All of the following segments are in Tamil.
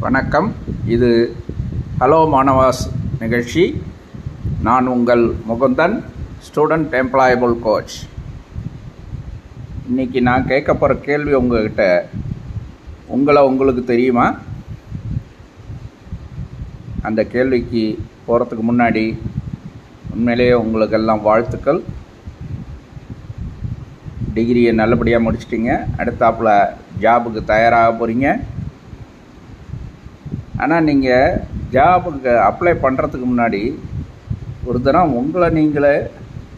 வணக்கம். இது ஹலோ மாணவாஸ் நிகழ்ச்சி. நான் உங்கள் முகுந்தன் ஸ்டூடெண்ட் எம்ப்ளாயபிள் கோச் இன்றைக்கி நான் கேட்க போகிற கேள்வி உங்கள்கிட்ட உங்களை உங்களுக்கு தெரியுமா? அந்த கேள்விக்கு போகிறதுக்கு முன்னாடி உண்மையிலேயே உங்களுக்கெல்லாம் வாழ்த்துக்கள். டிகிரியை நல்லபடியாக முடிச்சிட்டிங்க. அடுத்தாப்புல ஜாபுக்கு தயாராக போகிறீங்க ஆனால் நீங்கள் ஜாபுக்கு அப்ளை பண்ணுறதுக்கு முன்னாடி ஒரு தினம் உங்களை நீங்களே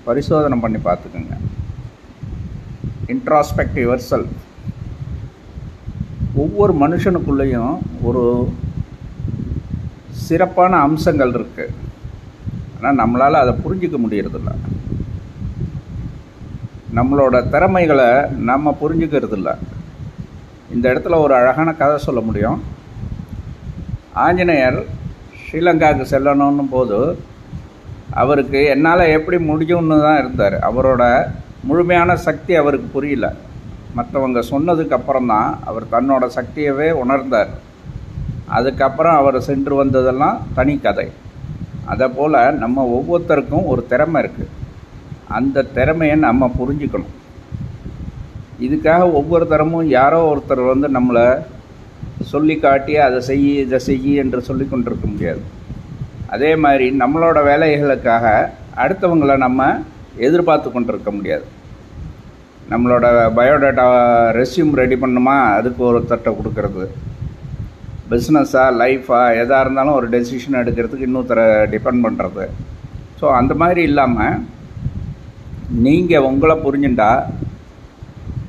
பரிசோதனை பண்ணி பார்த்துக்குங்க. இன்ட்ராஸ்பெக்ட் செல்ஃப் ஒவ்வொரு மனுஷனுக்குள்ளேயும் ஒரு சிறப்பான அம்சங்கள் இருக்குது ஆனால் நம்மளால் அதை புரிஞ்சிக்க முடியறதில்ல. நம்மளோட திறமைகளை நம்ம புரிஞ்சுக்கிறது இல்லை இந்த இடத்துல ஒரு அழகான கதை சொல்ல முடியும். ஆஞ்சநேயர் ஸ்ரீலங்காவுக்கு செல்லணும்னு போது அவருக்கு என்னால் எப்படி முடியும்னு தான் இருந்தார். அவரோட முழுமையான சக்தி அவருக்கு புரியல. மற்றவங்க சொன்னதுக்கு அப்புறம் தான் அவர் தன்னோட சக்தியவே உணர்ந்தார். அதுக்கப்புறம் அவர் சென்று வந்ததெல்லாம் தனி கதை. அதை போல் நம்ம ஒவ்வொருத்தருக்கும் ஒரு திறமை இருக்குது அந்த திறமையை நம்ம புரிஞ்சுக்கணும். இதுக்காக ஒவ்வொரு தரமும் யாரோ ஒருத்தர் வந்து நம்மளை சொல்லி காட்டி அதை செய் இதை செய் என்று சொல்லி கொண்டிருக்க முடியாது. அதே மாதிரி நம்மளோட வேலைகளுக்காக அடுத்தவங்களை நம்ம எதிர்பார்த்து கொண்டிருக்க முடியாது. நம்மளோட பயோடேட்டா ரெஸ்யூம் ரெடி பண்ணுமா? அதுக்கு ஒரு தட்டை கொடுக்கறது. பிஸ்னஸாக லைஃபாக எதாக இருந்தாலும் ஒரு டெசிஷன் எடுக்கிறதுக்கு இன்னொருத்தரை டிபெண்ட் பண்ணுறது ஸோ அந்த மாதிரி இல்லாமல் நீங்கள் உங்களை புரிஞ்சுட்டா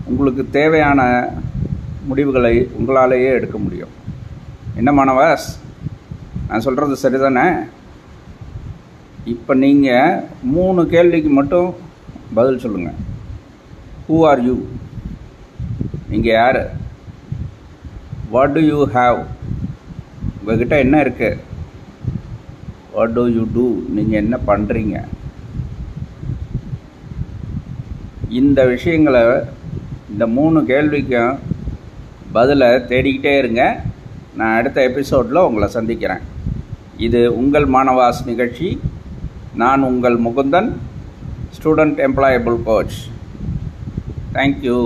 உங்களுக்கு தேவையான முடிவுகளை உங்களாலேயே எடுக்க முடியும். என்ன மாணவாஸ்? நான் சொல்கிறது சரிதானே? இப்போ நீங்கள் மூணு கேள்விக்கு மட்டும் பதில் சொல்லுங்கள் ஹூ ஆர் யூ நீங்கள் யார்? வாட் டு யூ ஹாவ் உங்ககிட்ட என்ன இருக்குது வாட் டு யூ டூ நீங்கள் என்ன பண்ணுறீங்க இந்த விஷயங்களை இந்த மூணு கேள்விக்கும் பதிலை தேடிக்கிட்டே இருங்க. நான் அடுத்த எபிசோடில் உங்களை சந்திக்கிறேன். இது உங்கள் மாணவாஸ் நிகழ்ச்சி. நான் உங்கள் Mukundan student employable coach thank you